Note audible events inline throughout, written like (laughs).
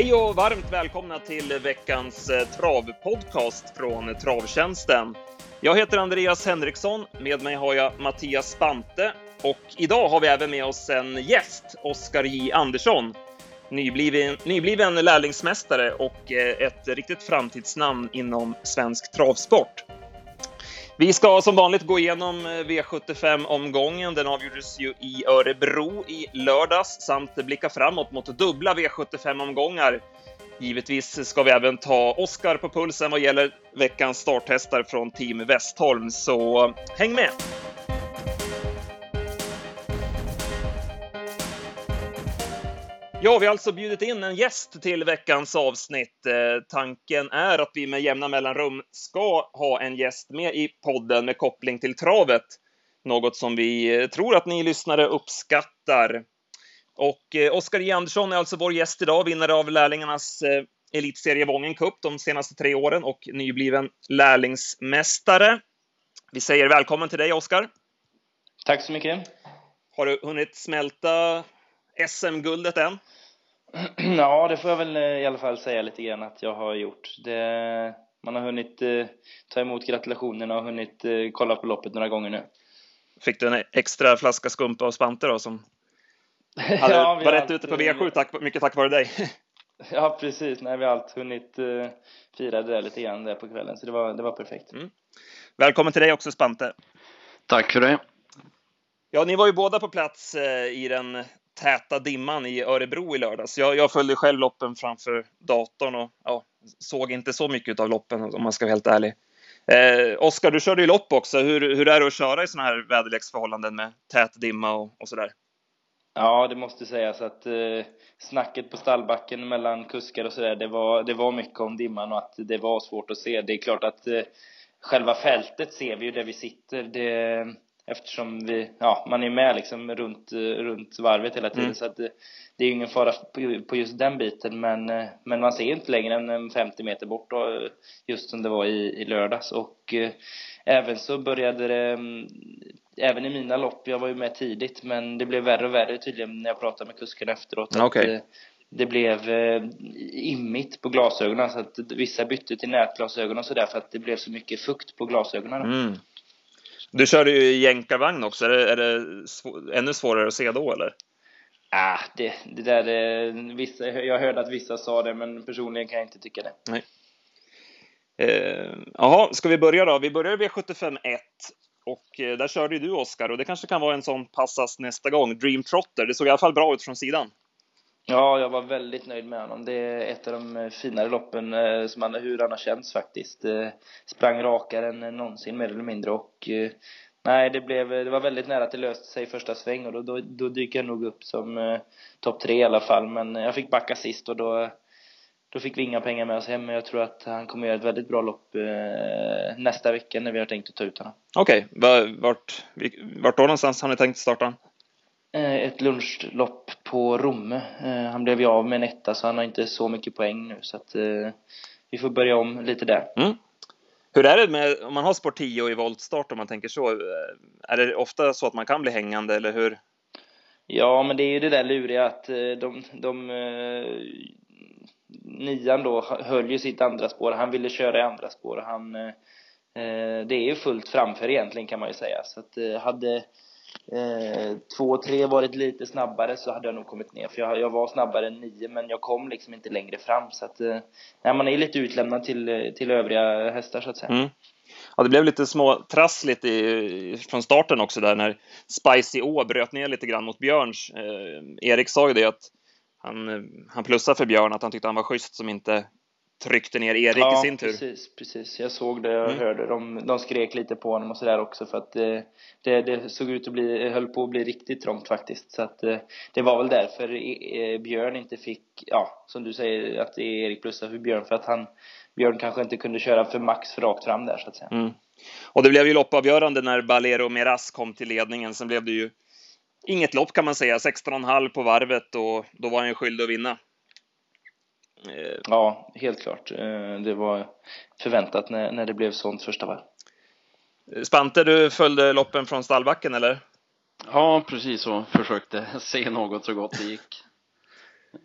Hej och varmt välkomna till veckans eh, travpodcast från Travtjänsten. Jag heter Andreas Henriksson. Med mig har jag Mattias Spante och idag har vi även med oss en gäst, Oskar J Andersson. Nybliven, nybliven lärlingsmästare och eh, ett riktigt framtidsnamn inom svensk travsport. Vi ska som vanligt gå igenom eh, V75-omgången. Den avgjordes ju i Örebro i lördags samt blicka framåt mot dubbla V75-omgångar. Givetvis ska vi även ta Oskar på pulsen vad gäller veckans starthästar från Team Westholm, så eh, häng med! Ja, vi har alltså bjudit in en gäst till veckans avsnitt. Eh, tanken är att vi med jämna mellanrum ska ha en gäst med i podden med koppling till travet. Något som vi eh, tror att ni lyssnare uppskattar. Och eh, Oskar J Andersson är alltså vår gäst idag, vinnare av lärlingarnas eh, elitserie Vången Cup de senaste tre åren och nybliven lärlingsmästare. Vi säger välkommen till dig, Oskar. Tack så mycket. Har du hunnit smälta SM-guldet än? (clears throat) Ja, det får jag väl eh, i alla fall säga lite grann att jag har gjort. Det, man har hunnit eh, ta emot gratulationerna och hunnit eh, kolla på loppet några gånger nu. Fick du en extra flaska skumpa och spante då som (laughs) hade, ja, var rätt allt, ute på V7 tack, mycket tack vare dig? (laughs) ja, precis. Nej, vi har allt hunnit uh, fira det där lite grann där på kvällen, så det var, det var perfekt. Mm. Välkommen till dig också, Spante. Tack för det. Ja, ni var ju båda på plats eh, i den täta dimman i Örebro i lördags. Jag, jag följde själv loppen framför datorn och ja, såg inte så mycket av loppen om man ska vara helt ärlig. Eh, Oskar, du körde ju lopp också. Hur, hur är det att köra i sådana här väderleksförhållanden med tät dimma och, och sådär? Ja, det måste sägas att eh, snacket på stallbacken mellan kuskar och sådär, det var, det var mycket om dimman och att det var svårt att se. Det är klart att eh, själva fältet ser vi ju där vi sitter. Det, eftersom vi, ja, man är med liksom runt, runt varvet hela tiden mm. så att det, det är ingen fara på, på just den biten men, men man ser inte längre än 50 meter bort då, just som det var i, i lördags och eh, även så började det mm, även i mina lopp, jag var ju med tidigt men det blev värre och värre tydligen när jag pratade med kuskarna efteråt okay. att, eh, det blev eh, immigt på glasögonen så att vissa bytte till nätglasögon och sådär för att det blev så mycket fukt på glasögonen. Mm. Du körde ju jänkarvagn också. Är det, är det svår, ännu svårare att se då eller? Ah, det, det där, eh, vissa, jag hörde att vissa sa det, men personligen kan jag inte tycka det. Nej. Eh, jaha, eh, ska vi börja då? Vi börjar vid 75 1 och eh, där körde ju du Oskar och det kanske kan vara en sån passas nästa gång. Dream Trotter, det såg i alla fall bra ut från sidan. Ja, jag var väldigt nöjd med honom. Det är ett av de eh, finare loppen eh, som han, hur han har känts faktiskt. Eh, sprang rakare än någonsin mer eller mindre och nej, det blev, det var väldigt nära att det löste sig i första sväng och då, då, då dyker jag nog upp som eh, topp tre i alla fall. Men jag fick backa sist och då, då fick vi inga pengar med oss hem. Men jag tror att han kommer göra ett väldigt bra lopp eh, nästa vecka när vi har tänkt att ta ut honom. Okej, okay. vart, vart då någonstans har ni tänkt starta? Eh, ett lunchlopp på Romme. Eh, han blev ju av med en etta så han har inte så mycket poäng nu så att eh, vi får börja om lite där. Mm. Hur är det med om man har sport 10 i voltstart om man tänker så? Är det ofta så att man kan bli hängande eller hur? Ja, men det är ju det där luriga att de, de nian då höll ju sitt andra spår. Han ville köra i andra spår. Han, det är ju fullt framför egentligen kan man ju säga. Så att hade eh, två, tre varit lite snabbare så hade jag nog kommit ner. För jag, jag var snabbare än nio, men jag kom liksom inte längre fram. Så att, eh, nej, man är lite utlämnad till, eh, till övriga hästar så att säga. Mm. Ja, det blev lite småtrassligt i, från starten också där när Spicy Å bröt ner lite grann mot Björns. Eh, Erik sa ju det att han, eh, han plussade för Björn, att han tyckte han var schysst som inte tryckte ner Erik ja, i sin tur. precis, precis. Jag såg det och mm. hörde. De, de skrek lite på honom och sådär också för att det, det, det, såg ut att bli, höll på att bli riktigt trångt faktiskt. Så att det var väl därför e, Björn inte fick, ja, som du säger, att Erik plussade för Björn för att han, Björn kanske inte kunde köra för max för rakt fram där så att säga. Mm. Och det blev ju loppavgörande när Balero Meras kom till ledningen. Sen blev det ju inget lopp kan man säga, 16,5 på varvet och då var han ju skyldig att vinna. Eh, ja, helt klart. Eh, det var förväntat när, när det blev sånt första varv. Spante, du följde loppen från stallbacken eller? Ja, precis så. Försökte (laughs) se något så gott det gick.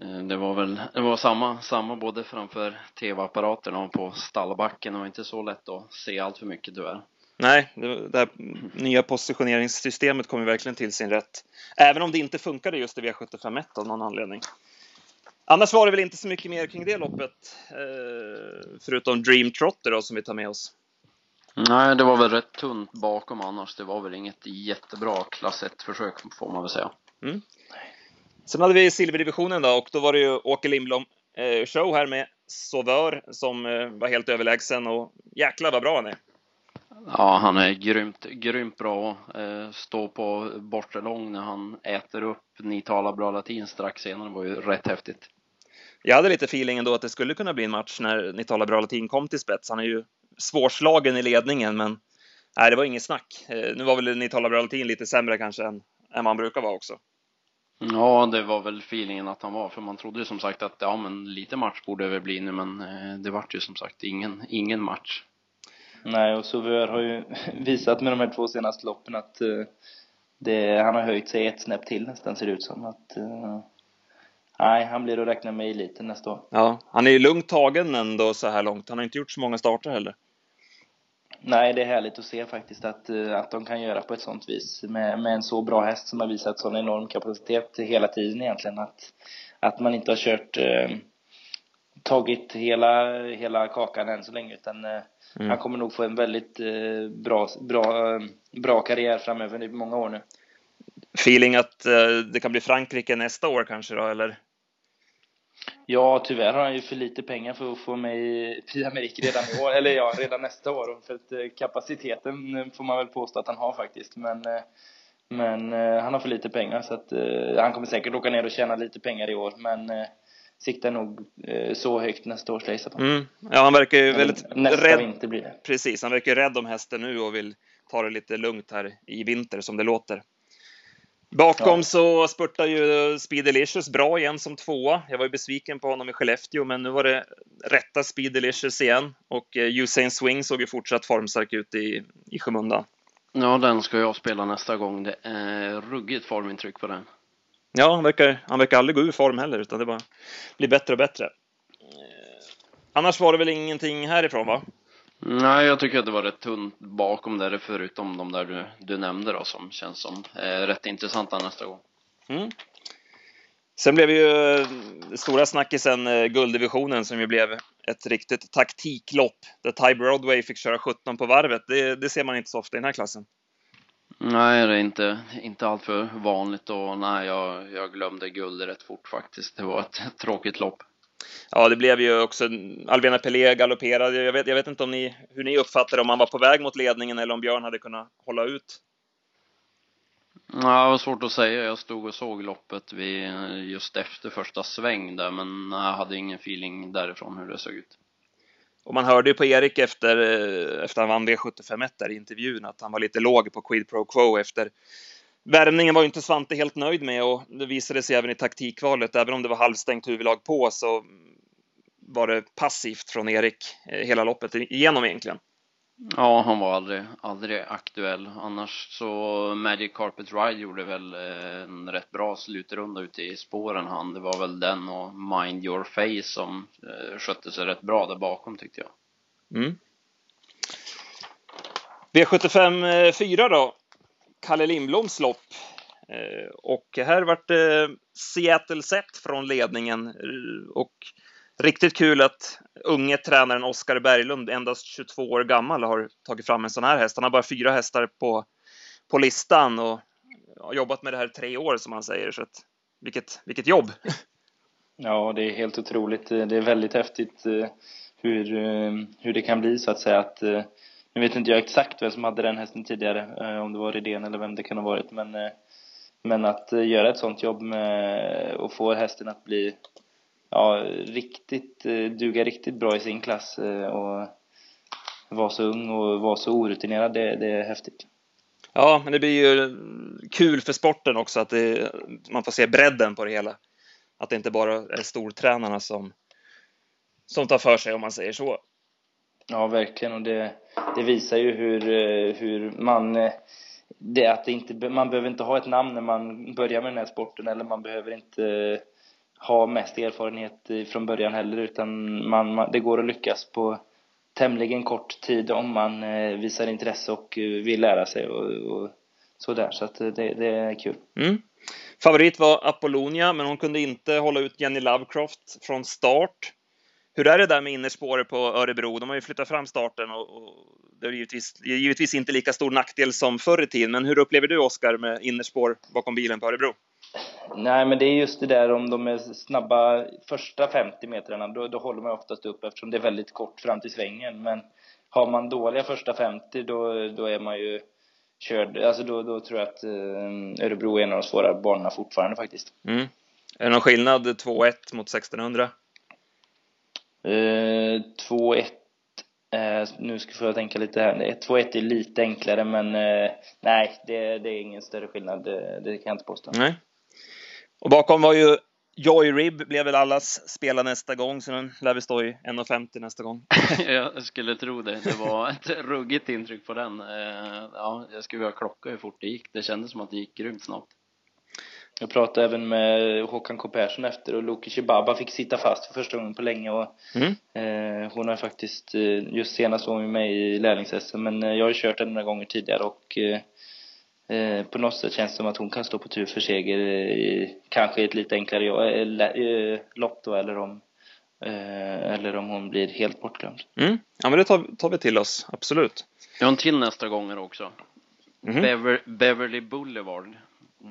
Eh, det var väl, det var samma, samma både framför tv-apparaterna och på stallbacken. Det var inte så lätt att se allt för mycket tyvärr. Nej, det, det här nya positioneringssystemet kom ju verkligen till sin rätt. Även om det inte funkade just i V751 av någon anledning. Annars var det väl inte så mycket mer kring det loppet, eh, förutom Dream Trotter då, som vi tar med oss. Nej, det var väl rätt tunt bakom annars. Det var väl inget jättebra klass 1-försök får man väl säga. Mm. Sen hade vi silverdivisionen då och då var det ju Åke Lindblom eh, show här med Sauveur som eh, var helt överlägsen och jäklar vad bra han är. Ja, han är grymt, grymt bra. Eh, stå på bortre lång när han äter upp Ni talar bra latin strax senare var ju rätt häftigt. Jag hade lite feeling ändå att det skulle kunna bli en match när Ni talar bra latin kom till spets. Han är ju svårslagen i ledningen, men nej, det var inget snack. Eh, nu var väl Ni talar bra latin lite sämre kanske än, än man brukar vara också. Ja, det var väl feelingen att han var, för man trodde ju som sagt att ja, men lite match borde det väl bli nu, men eh, det vart ju som sagt ingen, ingen match. Nej, och Sauveur har ju (laughs) visat med de här två senaste loppen att uh, det, han har höjt sig ett snäpp till nästan ser det ut som. Att, uh, nej, han blir att räkna med i eliten nästa år. Ja, han är ju lugnt tagen ändå så här långt. Han har inte gjort så många starter heller. Nej, det är härligt att se faktiskt att, uh, att de kan göra på ett sånt vis med, med en så bra häst som har visat sån enorm kapacitet hela tiden egentligen. Att, att man inte har kört tagit hela, hela kakan än så länge utan Mm. Han kommer nog få en väldigt eh, bra, bra, bra karriär framöver i många år nu. Feeling att eh, det kan bli Frankrike nästa år kanske då, eller? Ja, tyvärr har han ju för lite pengar för att få med i Amerique redan i år, eller ja, redan nästa år. För att eh, kapaciteten får man väl påstå att han har faktiskt, men eh, men eh, han har för lite pengar så att eh, han kommer säkert åka ner och tjäna lite pengar i år, men eh, siktar nog eh, så högt nästa års race. Mm. Ja, han verkar ju väldigt nästa rädd. vinter blir det. Precis, han verkar ju rädd om hästen nu och vill ta det lite lugnt här i vinter som det låter. Bakom ja. så spurtar ju Speedelicious bra igen som tvåa. Jag var ju besviken på honom i Skellefteå, men nu var det rätta Speedelicious igen och eh, Usain Swing såg ju fortsatt formstark ut i, i skymundan. Ja, den ska jag spela nästa gång. Det är ruggigt formintryck på den. Ja, han verkar, han verkar aldrig gå ur form heller, utan det bara blir bättre och bättre. Eh, annars var det väl ingenting härifrån, va? Nej, jag tycker att det var rätt tunt bakom där, förutom de där du, du nämnde då, som känns som eh, rätt intressanta nästa gång. Mm. Sen blev ju eh, stora snackisen eh, gulddivisionen som ju blev ett riktigt taktiklopp där Ty Broadway fick köra 17 på varvet. Det, det ser man inte så ofta i den här klassen. Nej, det är inte, inte allt för vanligt och nej, jag, jag glömde guld rätt fort faktiskt. Det var ett tråkigt lopp. Ja, det blev ju också Alvena Pelé galopperade. Jag vet, jag vet inte om ni, hur ni uppfattade om han var på väg mot ledningen eller om Björn hade kunnat hålla ut. Ja, det var svårt att säga. Jag stod och såg loppet vid, just efter första sväng där, men jag hade ingen feeling därifrån hur det såg ut. Och man hörde ju på Erik efter, eh, efter han vann V751 där i intervjun att han var lite låg på Quid Pro Quo efter Värmningen var ju inte Svante helt nöjd med och det visade sig även i taktikvalet. Även om det var halvstängt huvudlag på så var det passivt från Erik eh, hela loppet igenom egentligen. Ja, han var aldrig, aldrig aktuell. Annars så Magic Carpet Ride gjorde väl eh, en rätt bra slutrunda ute i spåren han. Det var väl den och Mind Your Face som eh, skötte sig rätt bra där bakom tyckte jag. Mm. V75 4 då. Kalle Lindbloms lopp. Eh, och här vart det Seattle Set från ledningen eh, och Riktigt kul att unge tränaren Oskar Berglund, endast 22 år gammal, har tagit fram en sån här häst. Han har bara fyra hästar på, på listan och har jobbat med det här tre år som han säger. Så att, vilket, vilket jobb! (laughs) Ja, det är helt otroligt. Det är väldigt häftigt hur, hur det kan bli så att säga. Att, nu vet inte jag exakt vem som hade den hästen tidigare, eh, om det var Redén eller vem det kan ha varit, men, eh, men att eh, göra ett sånt jobb med och få hästen att bli ja, riktigt, duga riktigt bra i sin klass och vara så ung och vara så orutinerad, det, det är häftigt. Ja, men det blir ju kul för sporten också att det, man får se bredden på det hela. Att det inte bara är stortränarna som, som tar för sig om man säger så. Ja, verkligen och det, det visar ju hur, eh, hur man eh, det att det inte, man behöver inte ha ett namn när man börjar med den här sporten eller man behöver inte eh, ha mest erfarenhet från början heller utan man, man, det går att lyckas på tämligen kort tid om man visar intresse och vill lära sig och, och sådär så att det, det är kul. Mm. Favorit var Apollonia, men hon kunde inte hålla ut Jenny Lovecraft från start. Hur är det där med innerspåret på Örebro? De har ju flyttat fram starten och, och det är givetvis, givetvis inte lika stor nackdel som förr i tiden. Men hur upplever du, Oskar, med innerspår bakom bilen på Örebro? Nej, men det är just det där om de är snabba första 50 metrarna, då, då håller man oftast upp eftersom det är väldigt kort fram till svängen. Men har man dåliga första 50, då, då är man ju körd. Alltså då, då tror jag att eh, Örebro är en av de svåra banorna fortfarande faktiskt. Mm. Är det någon skillnad 2-1 mot 1600? Eh, 2-1 eh, nu ska jag tänka lite här. 2-1 är lite enklare men eh, nej, det, det, är ingen större skillnad. Det, det kan jag inte påstå. Nej. Och bakom var ju Joy Rib blev väl allas spela nästa gång, så den lär vi stå i 1,50 nästa gång. (laughs) (laughs) jag skulle tro det. Det var ett ruggigt intryck på den. Eh, ja, jag skulle vilja klocka hur fort det gick. Det kändes som att det gick grymt snabbt. Jag pratade även med Håkan K Persson efter och Loki Shibaba fick sitta fast för första gången på länge och mm. eh, hon har faktiskt, eh, just senast var hon med i lärlings men eh, jag har kört henne några gånger tidigare och eh, Eh, på något sätt känns det som att hon kan stå på tur för seger i, kanske i ett lite enklare äh, lopp då eller om äh, eller om hon blir helt bortglömd. Mm. Ja men det tar, tar, vi till oss, absolut. Jag har en till nästa gånger också. Mm. Bever, Beverly Boulevard.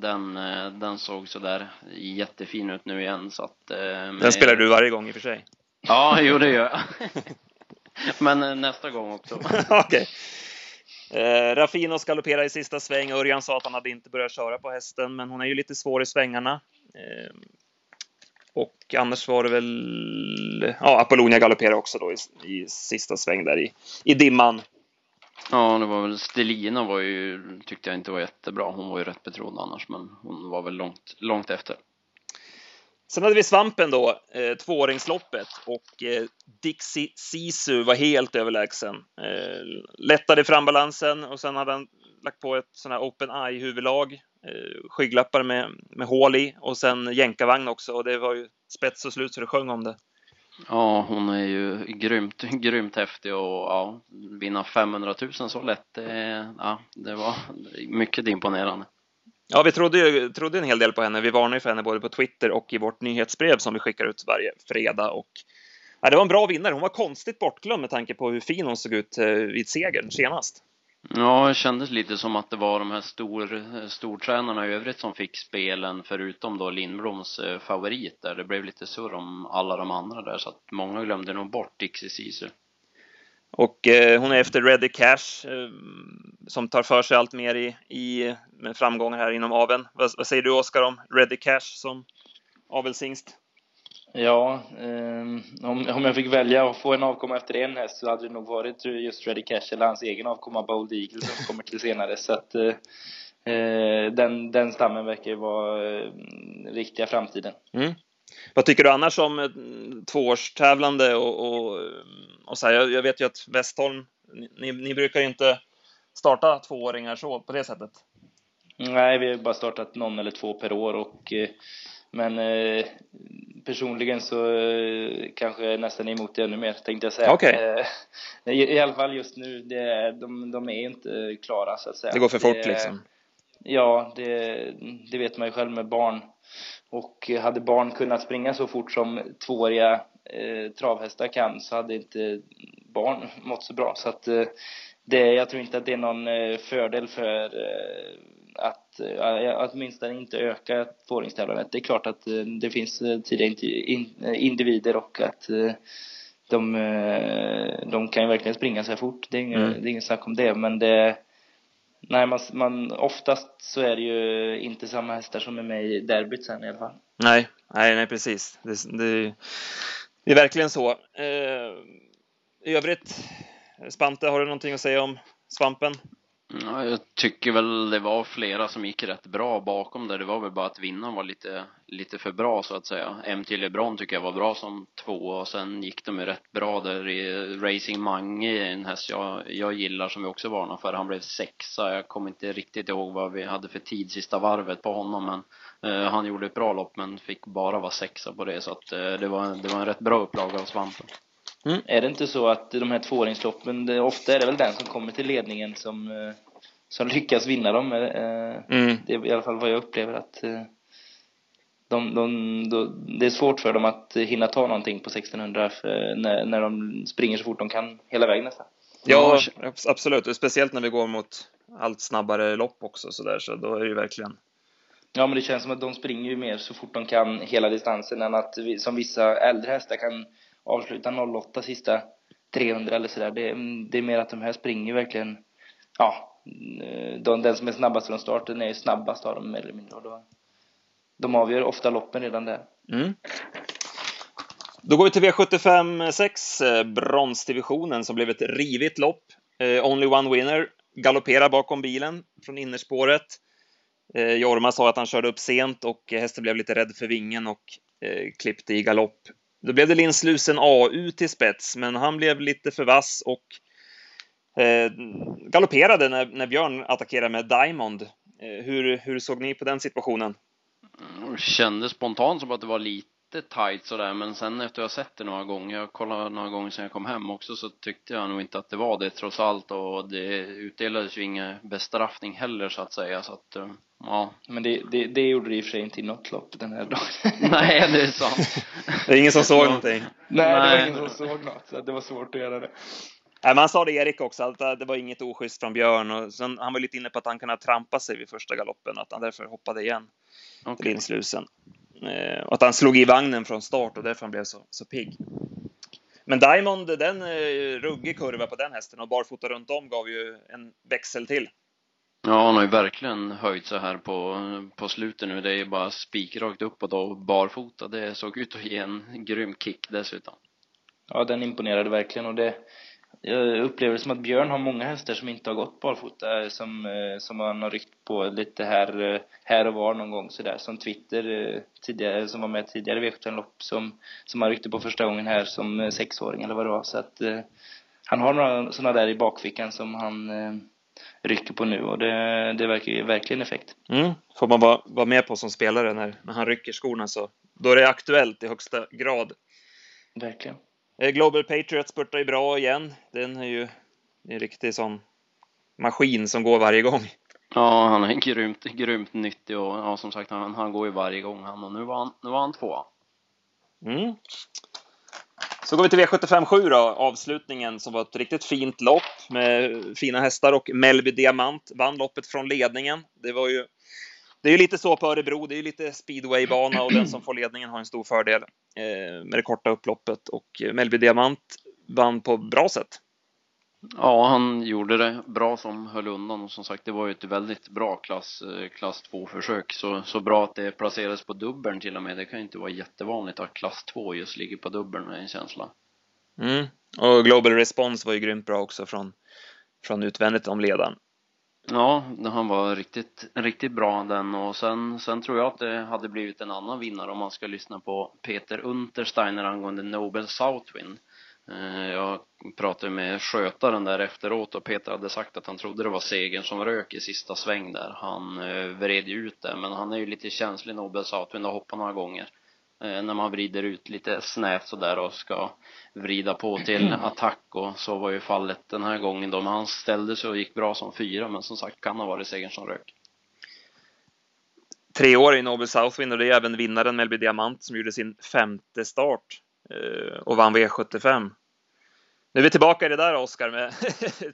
Den, den såg sådär jättefin ut nu igen så att... Med... Den spelar du varje gång i och för sig. Ja, (laughs) jo det gör jag. (laughs) men nästa gång också. (laughs) Okay. Eh, Raffinos galopperar i sista sväng. Örjan sa att han hade inte börjat köra på hästen, men hon är ju lite svår i svängarna. Eh, och annars var det väl, ja, Apollonia galopperar också då i, i sista sväng där i, i dimman. Ja, det var väl Stelina var ju, tyckte jag inte var jättebra. Hon var ju rätt betrodd annars, men hon var väl långt, långt efter. Sen hade vi Svampen då, eh, tvååringsloppet och eh, Dixie Sisu var helt överlägsen. Eh, lättade frambalansen och sen hade han lagt på ett sån här open eye huvudlag, eh, skygglappar med, med hål i och sen jänkarvagn också och det var ju spets och slut så det sjöng om det. Ja, hon är ju grymt, (laughs) grymt häftig och ja, vinna 500 000 så lätt, det, ja, det var mycket imponerande. Ja, vi trodde, ju, trodde en hel del på henne. Vi varnade ju för henne både på Twitter och i vårt nyhetsbrev som vi skickar ut varje fredag. Och, ja, det var en bra vinnare. Hon var konstigt bortglömd med tanke på hur fin hon såg ut eh, vid segern senast. Ja, det kändes lite som att det var de här stor, stortränarna i övrigt som fick spelen förutom då Lindbloms eh, favorit där. Det blev lite surr om alla de andra där så att många glömde nog bort Dixie Ceesay. Och eh, hon är efter Ready Cash eh, som tar för sig allt mer i, i med framgångar här inom aveln. Vad, vad, säger du Oskar om Ready Cash som avelshingst? Ja, eh, om, om jag fick välja att få en avkomma efter en häst så hade det nog varit just Ready Cash eller hans egen avkomma Bold Eagle som kommer till senare. Så att eh, eh den, den stammen verkar ju vara eh, riktiga framtiden. Mm. Vad tycker du annars om tvåårstävlande och, och, och så här, jag, jag, vet ju att Westholm, ni, ni brukar ju inte starta tvååringar så på det sättet. Nej, vi har bara startat någon eller två per år och eh, men eh, personligen så eh, kanske jag nästan emot det ännu mer tänkte jag säga. Okay. Eh, (laughs) i, I alla fall just nu, det, de, de är inte klara så att säga. Det går för fort det, liksom? Ja, det, det vet man ju själv med barn och hade barn kunnat springa så fort som tvååriga eh, travhästar kan så hade inte barn (laughs) mått så bra. Så att eh, det, jag tror inte att det är någon eh, fördel för eh, att eh, åtminstone inte öka tvååringstävlandet. Det är klart att eh, det finns eh, tidiga in, individer och att de, de kan ju verkligen springa så här fort. Det är inget, mm. det är inget snack om det, men det Nej, man, man, oftast så är det ju inte samma hästar som är med i derbyt sen i alla fall. Nej, nej, nej precis. Det, det, det är verkligen så. Eh, I övrigt, Spante, har du någonting att säga om svampen? Ja, jag tycker väl det var flera som gick rätt bra bakom där. Det var väl bara att vinnaren var lite, lite för bra så att säga. MT LeBron tycker jag var bra som två och sen gick de ju rätt bra där i Racing Mange, en häst jag, jag gillar som vi också varnade för. Han blev sexa. Jag kommer inte riktigt ihåg vad vi hade för tid sista varvet på honom men eh, han gjorde ett bra lopp men fick bara vara sexa på det så att eh, det var, det var en rätt bra upplaga av Svampen. Mm. Är det inte så att de här tvååringsloppen, det, ofta är det väl den som kommer till ledningen som, eh, som lyckas vinna dem? Eh, mm. Det är i alla fall vad jag upplever att eh, de, de, de, det är svårt för dem att hinna ta någonting på 1600 när, när de springer så fort de kan hela vägen nästan. Ja, absolut. Speciellt när vi går mot allt snabbare lopp också så där, så då är det ju verkligen Ja, men det känns som att de springer ju mer så fort de kan hela distansen än att vi, som vissa äldre hästar kan avsluta 08 sista 300 eller sådär. Det, det är mer att de här springer verkligen, ja, eh, de, den som är snabbast från starten är ju snabbast av dem mer eller mindre. Och då, de avgör ofta loppen redan där. Mm. Då går vi till V75 6, eh, bronsdivisionen som blev ett rivigt lopp. Eh, only one winner, galopperar bakom bilen från innerspåret. Eh, Jorma sa att han körde upp sent och hästen blev lite rädd för vingen och eh, klippte i galopp då blev det Lindslusen AU till spets, men han blev lite för vass och eh, galopperade när, när Björn attackerade med Diamond. Eh, hur, hur såg ni på den situationen? Mm, Jag kände spontant som att det var lite tight sådär, men sen efter jag sett det några gånger, jag kollade några gånger sedan jag kom hem också, så tyckte jag nog inte att det var det trots allt och det utdelades ju ingen bestraffning heller så att säga, så att eh, Ja. Men det, det, det gjorde det i och för sig inte i något lopp den här dagen. (laughs) (laughs) Nej, det är sant. det är ingen som såg någonting. Nej, Nej, det var ingen som såg något, så det var svårt att göra det. Nej, men han sa det Erik också, att det var inget oschysst från Björn och sen, han var lite inne på att han kunde trampa sig vid första galoppen, att han därför hoppade igen okay. till inslusen. Eh, och att han slog i vagnen från start och därför han blev så, så pigg. Men Diamond, den eh, ruggig kurva på den hästen och barfota runt om gav ju en växel till. Ja, han har ju verkligen höjt sig här på, på slutet nu. Det är ju bara spikrakt uppåt och barfota. Det såg ut att ge en grym kick dessutom. Ja, den imponerade verkligen och det jag upplever det som att Björn har många hästar som inte har gått barfota som, eh, som han har ryckt på lite här, eh, här och var någon gång sådär som Twitter eh, tidigare, som var med tidigare i V75-lopp som, som han ryckte på första gången här som sexåring eller vad det var så att han har några sådana där i bakfickan som han rycker på nu och det, det verkar ju verkligen effekt. Mm. Får man vara, vara med på som spelare när, när han rycker skorna så då är det aktuellt i högsta grad. Verkligen. Eh, Global Patriot spurtar ju bra igen. Den är ju en riktig sån maskin som går varje gång. Ja, han är grymt, grymt nyttig och ja, som sagt, han, han går ju varje gång han och nu var han, nu var han tvåa. Mm. Så går vi till V75 7 då, avslutningen som var ett riktigt fint lopp med fina hästar och Melby Diamant vann loppet från ledningen. Det var ju det är ju lite så på Örebro, det är ju lite speedwaybana och den som får ledningen har en stor fördel eh, med det korta upploppet och Melby Diamant vann på bra sätt. Ja, han gjorde det bra som höll undan och som sagt det var ju ett väldigt bra klass, eh, klass 2 försök så, så bra att det placerades på dubbeln till och med. Det kan ju inte vara jättevanligt att klass 2 just ligger på dubbeln med en känsla. Mm. Och Global Response var ju grymt bra också från, från utvändigt om ledaren. Ja, han var riktigt, riktigt bra den och sen, sen tror jag att det hade blivit en annan vinnare om man ska lyssna på Peter Untersteiner angående Nobel Southwind. Eh, jag pratade med skötaren där efteråt och Peter hade sagt att han trodde det var segern som rök i sista sväng där. Han eh, vred ju ut det, men han är ju lite känslig Nobel Southwind och hoppar några gånger. Eh, när man vrider ut lite snävt sådär och ska vrida på till attack och så var ju fallet den här gången då. Men han ställde sig och gick bra som fyra, men som sagt kan ha varit segern som rök. Tre år i Nobel Southwind och det är även vinnaren Melby Diamant som gjorde sin femte start Eh, och vann V75. Nu är vi tillbaka i det där Oskar med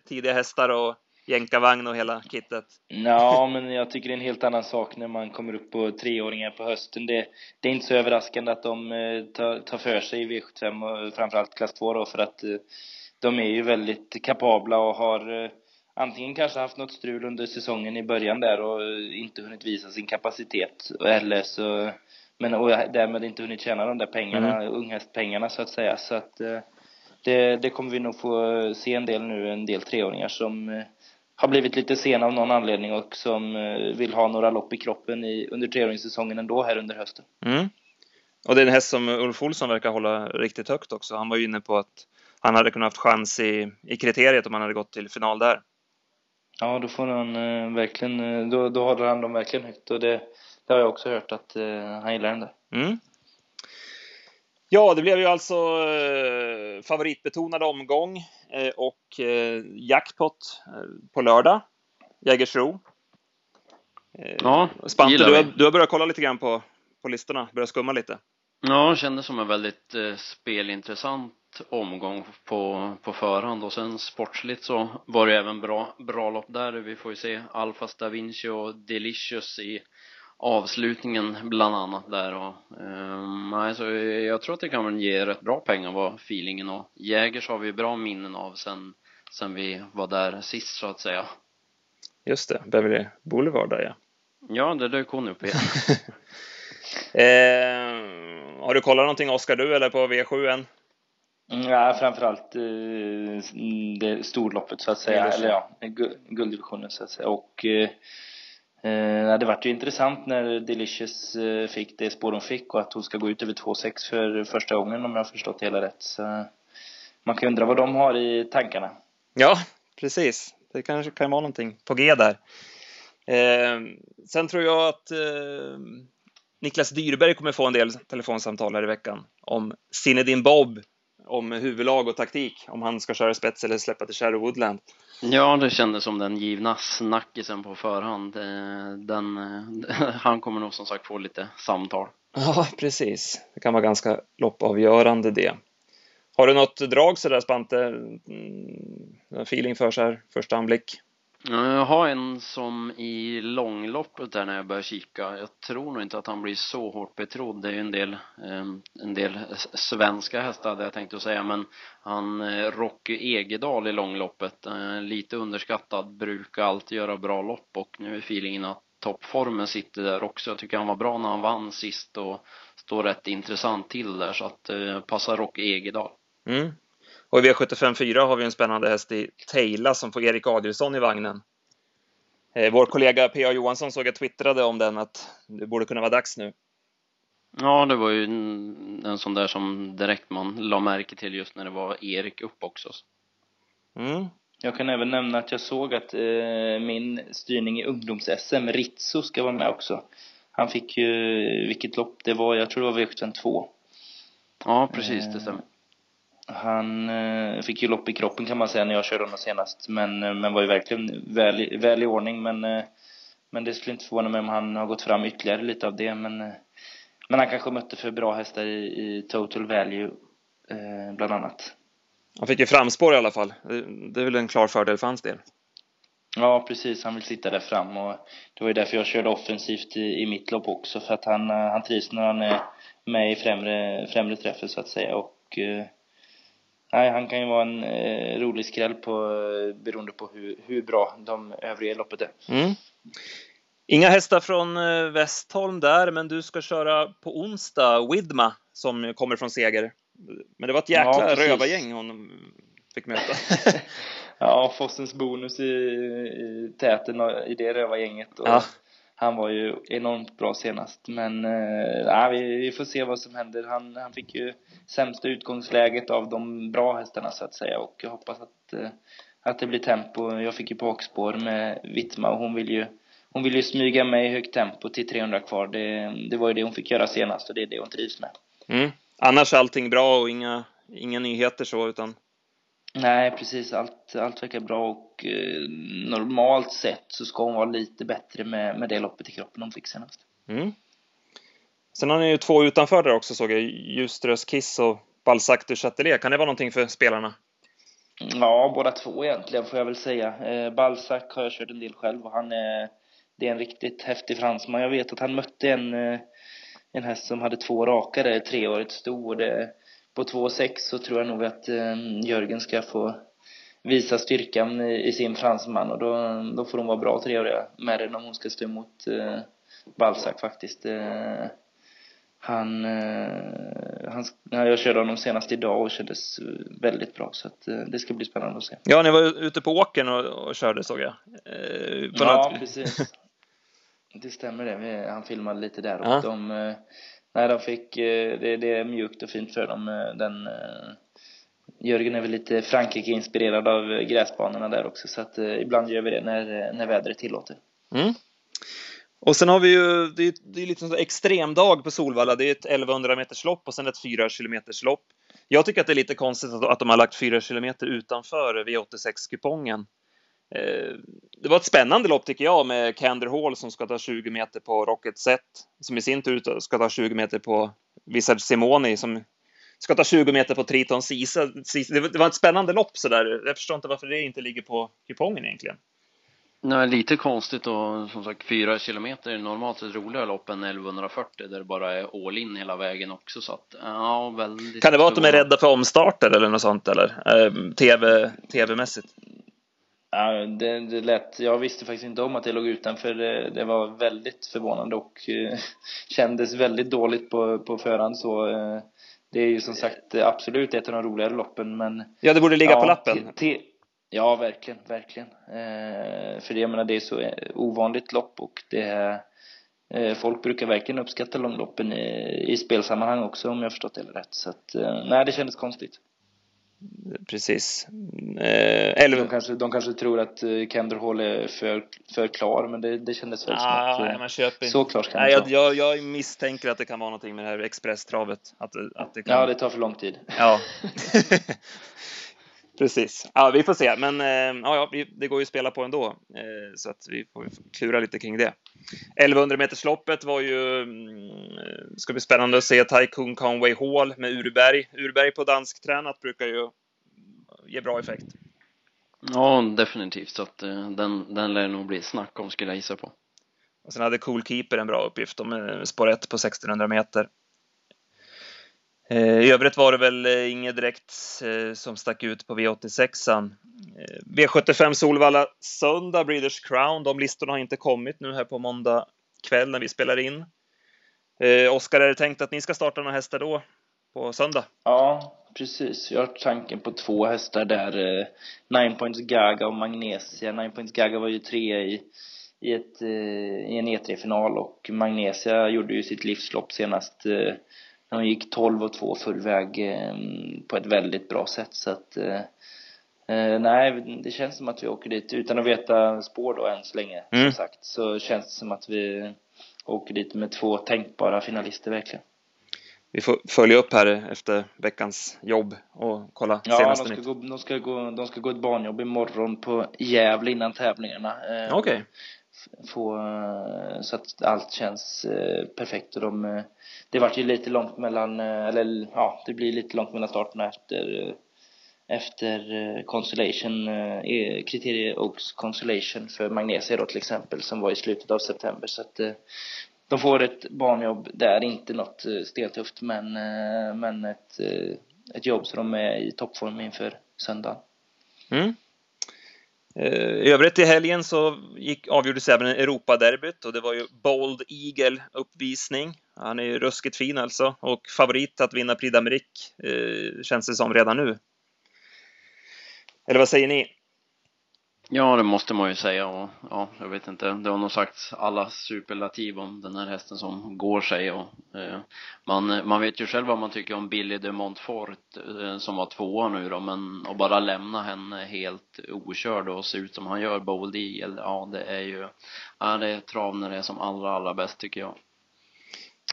(laughs) tidiga hästar och jänkarvagn och hela kittet. Ja, men jag tycker det är en helt annan sak när man kommer upp på treåringar på hösten. Det, det är inte så överraskande att de eh, tar, tar för sig i V75 och framförallt klass 2 då för att eh, de är ju väldigt kapabla och har antingen kanske haft något strul under säsongen i början där och inte hunnit visa sin kapacitet eller så men och därmed inte hunnit tjäna de där pengarna, mm. unghästpengarna så att säga. Så att eh, det, det kommer vi nog få se en del nu, en del treåringar som eh, har blivit lite sena av någon anledning och som eh, vill ha några lopp i kroppen i, under treåringssäsongen ändå här under hösten. Mm. Och det är en häst som Ulf Olsson verkar hålla riktigt högt också. Han var ju inne på att han hade kunnat haft chans i, i kriteriet om han hade gått till final där. Ja, då får han eh, verkligen, eh, då, då håller han dem verkligen högt och det, det har jag också hört att eh, han gillar den där. Mm. Ja, det blev ju alltså eh, favoritbetonad omgång eh, och eh, jackpot eh, på lördag. Jägersro. Eh, Ja, Spante, du, har- du har börjat kolla lite grann på, på listorna, börjat skumma lite. Ja, kändes som en väldigt eh, spelintressant omgång på, på förhand och sen sportsligt så var det även bra, bra lopp där. Vi får ju se Alfas Da Vinci och Delicious i avslutningen bland annat där och ehm, nej, så jag tror att det kan ge rätt bra pengar var feelingen och Jägers har vi bra minnen av sen, sen vi var där sist så att säga. Just det, Beverly Boulevard där ja. Ja, det dök hon upp igen. (laughs) Eh, har du kollat någonting Oskar du eller på V7 än? Mm, Ja, framförallt eh, det storloppet så att säga, eller ja, gu- gulddivisionen så att säga och eh, eh, det vart ju intressant när Delicious eh, fick det spår hon fick och att hon ska gå ut över 2,6 för första gången om jag har förstått det hela rätt så man kan undra vad de har i tankarna. Ja, precis. Det kanske kan vara någonting på G där. Eh, sen tror jag att eh, Niklas Dyrberg kommer få en del telefonsamtal här i veckan om Zinedine Bob, om huvudlag och taktik, om han ska köra spets eller släppa till Shadow Woodland. Ja, det kändes som den givna snackisen på förhand. Eh, Den, eh, (laughs) han kommer nog som sagt få lite samtal. Ja, precis. Det kan vara ganska loppavgörande det. Har du något drag sådär Spante? Mm, feeling för så här första anblick? Jag har en som i långloppet där när jag börjar kika. Jag tror nog inte att han blir så hårt betrodd. Det är ju en del, ehm, en del svenska hästar hade jag tänkt att säga. Men han, eh, Rocky Egedal i långloppet, eh, lite underskattad, brukar alltid göra bra lopp och nu är feelingen att toppformen sitter där också. Jag tycker han var bra när han vann sist och står rätt intressant till där så att eh, passa Rocky Egedal. Mm. Och i V75 4 har vi en spännande häst i Teila som får Erik Adielsson i vagnen. Eh, vår kollega P.A. Johansson såg jag twittrade om den att det borde kunna vara dags nu. Ja, det var ju en, sån där som direkt man la märke till just när det var Erik upp också. Mm. Jag kan även nämna att jag såg att eh, min styrning i ungdoms-SM, Ritso, ska vara med också. Han fick ju, vilket lopp det var, jag tror det var V75 2. Ja, precis, det Eh, stämmer. Han eh, fick ju lopp i kroppen kan man säga när jag körde honom senast, men, eh, men var ju verkligen väl, väl i ordning. Men, eh, men det skulle inte förvåna mig om han har gått fram ytterligare lite av det. Men, men han kanske mötte för bra hästar i, i total value, bland annat. Han fick ju framspår i alla fall. Det, är väl en klar fördel för hans del. Ja, precis. Han vill sitta där fram och det var ju därför jag körde offensivt i, i mitt lopp också. För att han, han trivs när han är med i främre, främre träffen så att säga. Och eh, nej, han kan ju vara en eh, rolig skräll på, eh, beroende på hur, hur bra de övriga i loppet är. Mm. Inga hästar från eh, Westholm där, men du ska köra på onsdag Widma som kommer från Seger. Men det var ett jäkla Ja, rövargäng hon fick möta. (laughs) Ja, Fossens bonus i, i täten och i det rövargänget. Och Ja. Han var ju enormt bra senast. Men eh, vi, vi får se vad som händer. Han, han fick ju sämsta utgångsläget av de bra hästarna så att säga. Och jag hoppas att, eh, att det blir tempo. Jag fick ju bakspår med Vittma och hon vill ju hon vill ju smyga med i högt tempo till 300 kvar. Det, det var ju det hon fick göra senast och det är det hon trivs med. Mm. Annars allting bra och inga, inga nyheter så, utan Nej, precis. Allt, allt verkar bra och eh, normalt sett så ska hon vara lite bättre med, med det loppet i kroppen hon fick senast. Mm. Sen har ni ju två utanför där också såg jag, Ljuströs Kiss och Balzac du Châtelet. Kan det vara någonting för spelarna? Ja, båda två egentligen får jag väl säga. Eh, Balzac har jag kört en del själv och han är, det är en riktigt häftig fransman. Jag vet att han mötte en, eh, en häst som hade två raka där, treårigt sto och det, på 2,6 så tror jag nog att eh, Jörgen ska få visa styrkan i, sin fransman och då, då får de vara bra treåriga med den om hon ska stå emot eh, Balzac faktiskt. Eh, han, eh, han, jag körde honom senast idag och kändes väldigt bra så att eh, det ska bli spännande att se. Ja, ni var ute på åkern och, och körde såg jag. Eh, ja, något... precis. Det stämmer det. Han filmade lite där och ja. de, eh, nej, de fick, eh, det, det är mjukt och fint för dem. Eh, den, eh, Jörgen är väl lite Frankrike-inspirerad av gräsbanorna där också så att ibland gör vi det när, när vädret tillåter. Mm. Och sen har vi ju, det är, det är lite en extremdag på Solvalla. Det är ett 1100 meters lopp och sen ett 4 kilometers lopp. Jag tycker att det är lite konstigt att, att de har lagt 4 kilometer utanför V86-kupongen. Eh, det var ett spännande lopp tycker jag med Kander Hall som ska ta 20 meter på Rocket Set som i sin tur ska ta 20 meter på Wizard Simoni som ska ta 20 meter på Triton Sisa. Det var ett spännande lopp så där. Jag förstår inte varför det inte ligger på kupongen egentligen. Nej, lite konstigt och som sagt fyra kilometer är normalt ett roligare lopp än 1140 där det bara är all in hela vägen också så att ja, väldigt Kan det vara att de är rädda för omstarter eller något sånt eller? Eh, TV, tv-mässigt? Ja, det, det lät, jag visste faktiskt inte om att det låg utanför. Det, det var väldigt förvånande och eh, (laughs) kändes väldigt dåligt på, på förhand så. Eh, det är ju som sagt absolut ett av de roligare loppen men Ja, det borde ligga ja, på lappen. Ja, verkligen, verkligen. Eh, för det, jag menar, det är så eh, ovanligt lopp och det är, eh, folk brukar verkligen uppskatta långloppen i, i spelsammanhang också om jag förstått det rätt. Så att, eh, nej, det kändes konstigt. Precis. Eh, eller... de, kanske, de kanske tror att uh, Kender Hall är för, för klar, men det, det kändes väl ah, som att uh, man köper så klart kan nej, jag, jag, jag, misstänker att det kan vara någonting med det här expresstravet. Att, att det kan... Ja, det tar för lång tid. Ja. (laughs) (laughs) Precis. Ja, vi får se. Men eh, ja, det går ju att spela på ändå, eh, så att vi får klura lite kring det. 1100 metersloppet var ju, mm, ska bli spännande att se Tycoon Conway Hall med Urberg. Urberg på dansktränat brukar ju ge bra effekt. Ja, definitivt. Så att eh, den, den lär nog bli snack om skulle jag gissa på. Och sen hade Cool Keeper en bra uppgift med spår 1 på 1600 meter. Eh, I övrigt var det väl eh, inget direkt eh, som stack ut på V86. V75 Solvalla söndag, Breeders Crown. De listorna har inte kommit nu här på måndag kväll när vi spelar in. Oskar, är det tänkt att ni ska starta några hästar då på söndag? Ja, precis. Jag har tanken på två hästar där. Nine Points Gaga och Magnesia. Nine Points Gaga var ju trea i, i, ett, i en E3-final och Magnesia gjorde ju sitt livslopp senast de gick 12 och 2 full väg eh, på ett väldigt bra sätt så att eh, eh, nej, det känns som att vi åker dit utan att veta spår då än så länge mm. som sagt så känns det som att vi åker dit med två tänkbara finalister verkligen. Vi får följa upp här efter veckans jobb och kolla ja, senaste de ska, gå, de, ska gå, de ska gå ett banjobb imorgon på Gävle innan tävlingarna. Okej. Okay få eh, så att allt känns eh, perfekt och de eh, det vart ju lite långt mellan eller ja det blir lite långt mellan starterna efter efter consolation kriterie Oaks consolation för Magnesia då till exempel som var i slutet av september så att de får ett barnjobb där, inte något stentufft men men ett ett jobb så de är i toppform inför söndagen. Mm. Eh, I övrigt i helgen så gick, avgjordes även Europaderbyt och det var ju Bold Eagle uppvisning. Han är ju ruskigt fin alltså och favorit att vinna Prix d'Amérique eh, känns det som redan nu. Eller vad säger ni? Ja, det måste man ju säga och ja, jag vet inte. Det har nog sagts alla superlativ om den här hästen som går sig och eh, man, man vet ju själv vad man tycker om Billy de Montfort eh, som var tvåa nu då, men att bara lämna henne helt okörd och se ut som han gör, Bold Eagle, ja det är ju, ja det är trav när det är som allra, allra bäst tycker jag.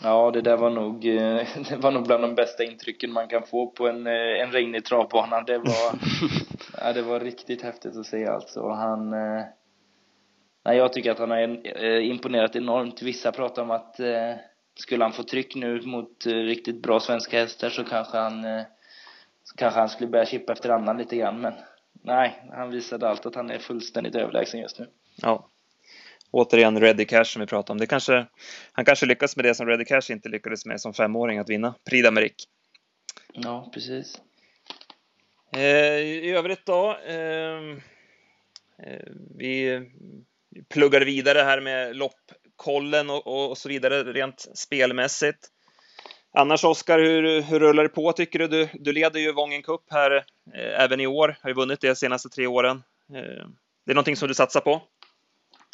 Ja, det där var nog, eh, (laughs) det var nog bland de bästa intrycken man kan få på en, eh, en regnig travbana. Det var, (laughs) ja, det var riktigt häftigt att se alltså. Han, eh, nej, jag tycker att han har imponerat enormt. Vissa pratar om att skulle han få tryck nu mot riktigt bra svenska hästar så kanske han, så kanske han skulle börja chippa efter annan lite grann. Men nej, han visade allt att han är fullständigt överlägsen just nu. Ja, återigen Ready Cash som vi pratade om. Det kanske, han kanske lyckas med det som Ready Cash inte lyckades med som femåring, att vinna Prix d'Amérique. Ja, precis. Eh, I övrigt då, ehm, eh, vi pluggar vidare här med loppkollen och, och, så vidare rent spelmässigt. Annars Oskar, hur, hur rullar det på tycker du? Du, du leder ju Vången Cup här eh, även i år, har ju vunnit det de senaste tre åren. Eh, det är någonting som du satsar på?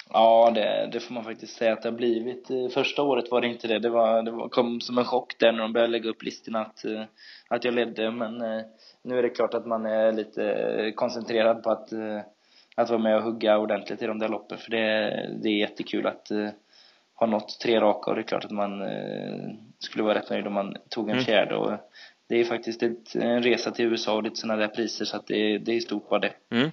Ja, det, det, får man faktiskt säga att det har blivit. Eh, första året var det inte det. Det, var, det var, kom som en chock där när de började lägga upp listorna att, eh, att jag ledde. Men eh, nu är det klart att man är lite koncentrerad på att, att vara med och hugga ordentligt i de där loppen. För det, det är jättekul att ha nått tre raka och det är klart att man skulle vara rätt nöjd om man tog en mm. fjärde. Och det är faktiskt ett, en resa till USA och lite sådana där priser så att det, det är stort bara det. Mm.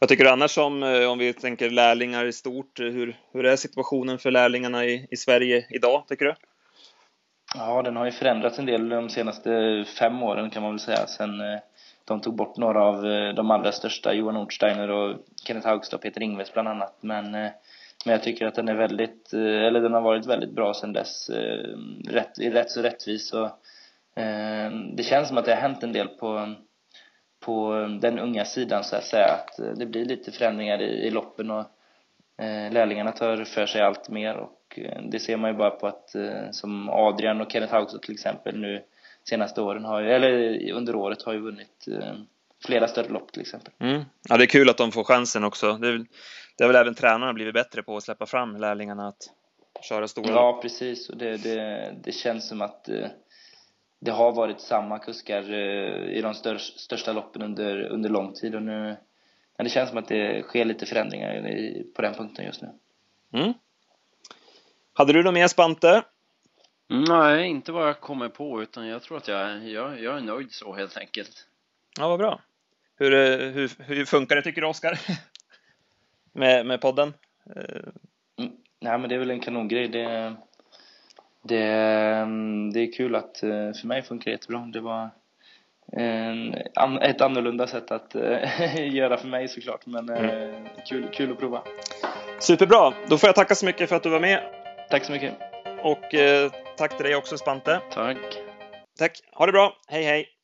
Vad tycker du annars om, eh, om vi tänker lärlingar i stort? Hur, hur är situationen för lärlingarna i, i Sverige idag, tycker du? Ja, den har ju förändrats en del de senaste fem åren kan man väl säga. Sen eh, de tog bort några av eh, de allra största, Johan Nordsteiner och Kenneth Haugstad och Peter Ingves bland annat. Men, men jag tycker att den är väldigt, eller den har varit väldigt bra sedan dess. Rätt, rätt så rättvis och det känns som att det har hänt en del på på den unga sidan så att säga att eh, det blir lite förändringar i, i loppen och eh, lärlingarna tar för sig allt mer och eh, det ser man ju bara på att eh, som Adrian och Kenneth Haugstad till exempel nu senaste åren har ju, eller under året har ju vunnit eh, flera större lopp till exempel. Mm. Ja, det är kul att de får chansen också. Det, det har väl även tränarna blivit bättre på att släppa fram lärlingarna att köra stora Ja, precis och det, det, det känns som att eh, det har varit samma kuskar eh, i de största loppen under, under lång tid och nu men det känns som att det sker lite förändringar på den punkten just nu. Mm. Hade du något mer Spante? Nej, inte vad jag kommer på utan jag tror att jag, jag, jag är nöjd så helt enkelt. Ja, vad bra. Hur, eh, hur, hur funkar det tycker du Oskar? (laughs) med, med podden? Mm. Nej men det är väl en kanongrej. Det, det, mm, det är kul att, eh, för mig funkar det jättebra. Det var en, ett annorlunda sätt att eh, (laughs) göra för mig såklart, men eh, mm. kul, kul att prova. Superbra! Då får jag tacka så mycket för att du var med. Tack så mycket. Och eh, tack till dig också Spante. Tack. Tack. Ha det bra. Hej hej.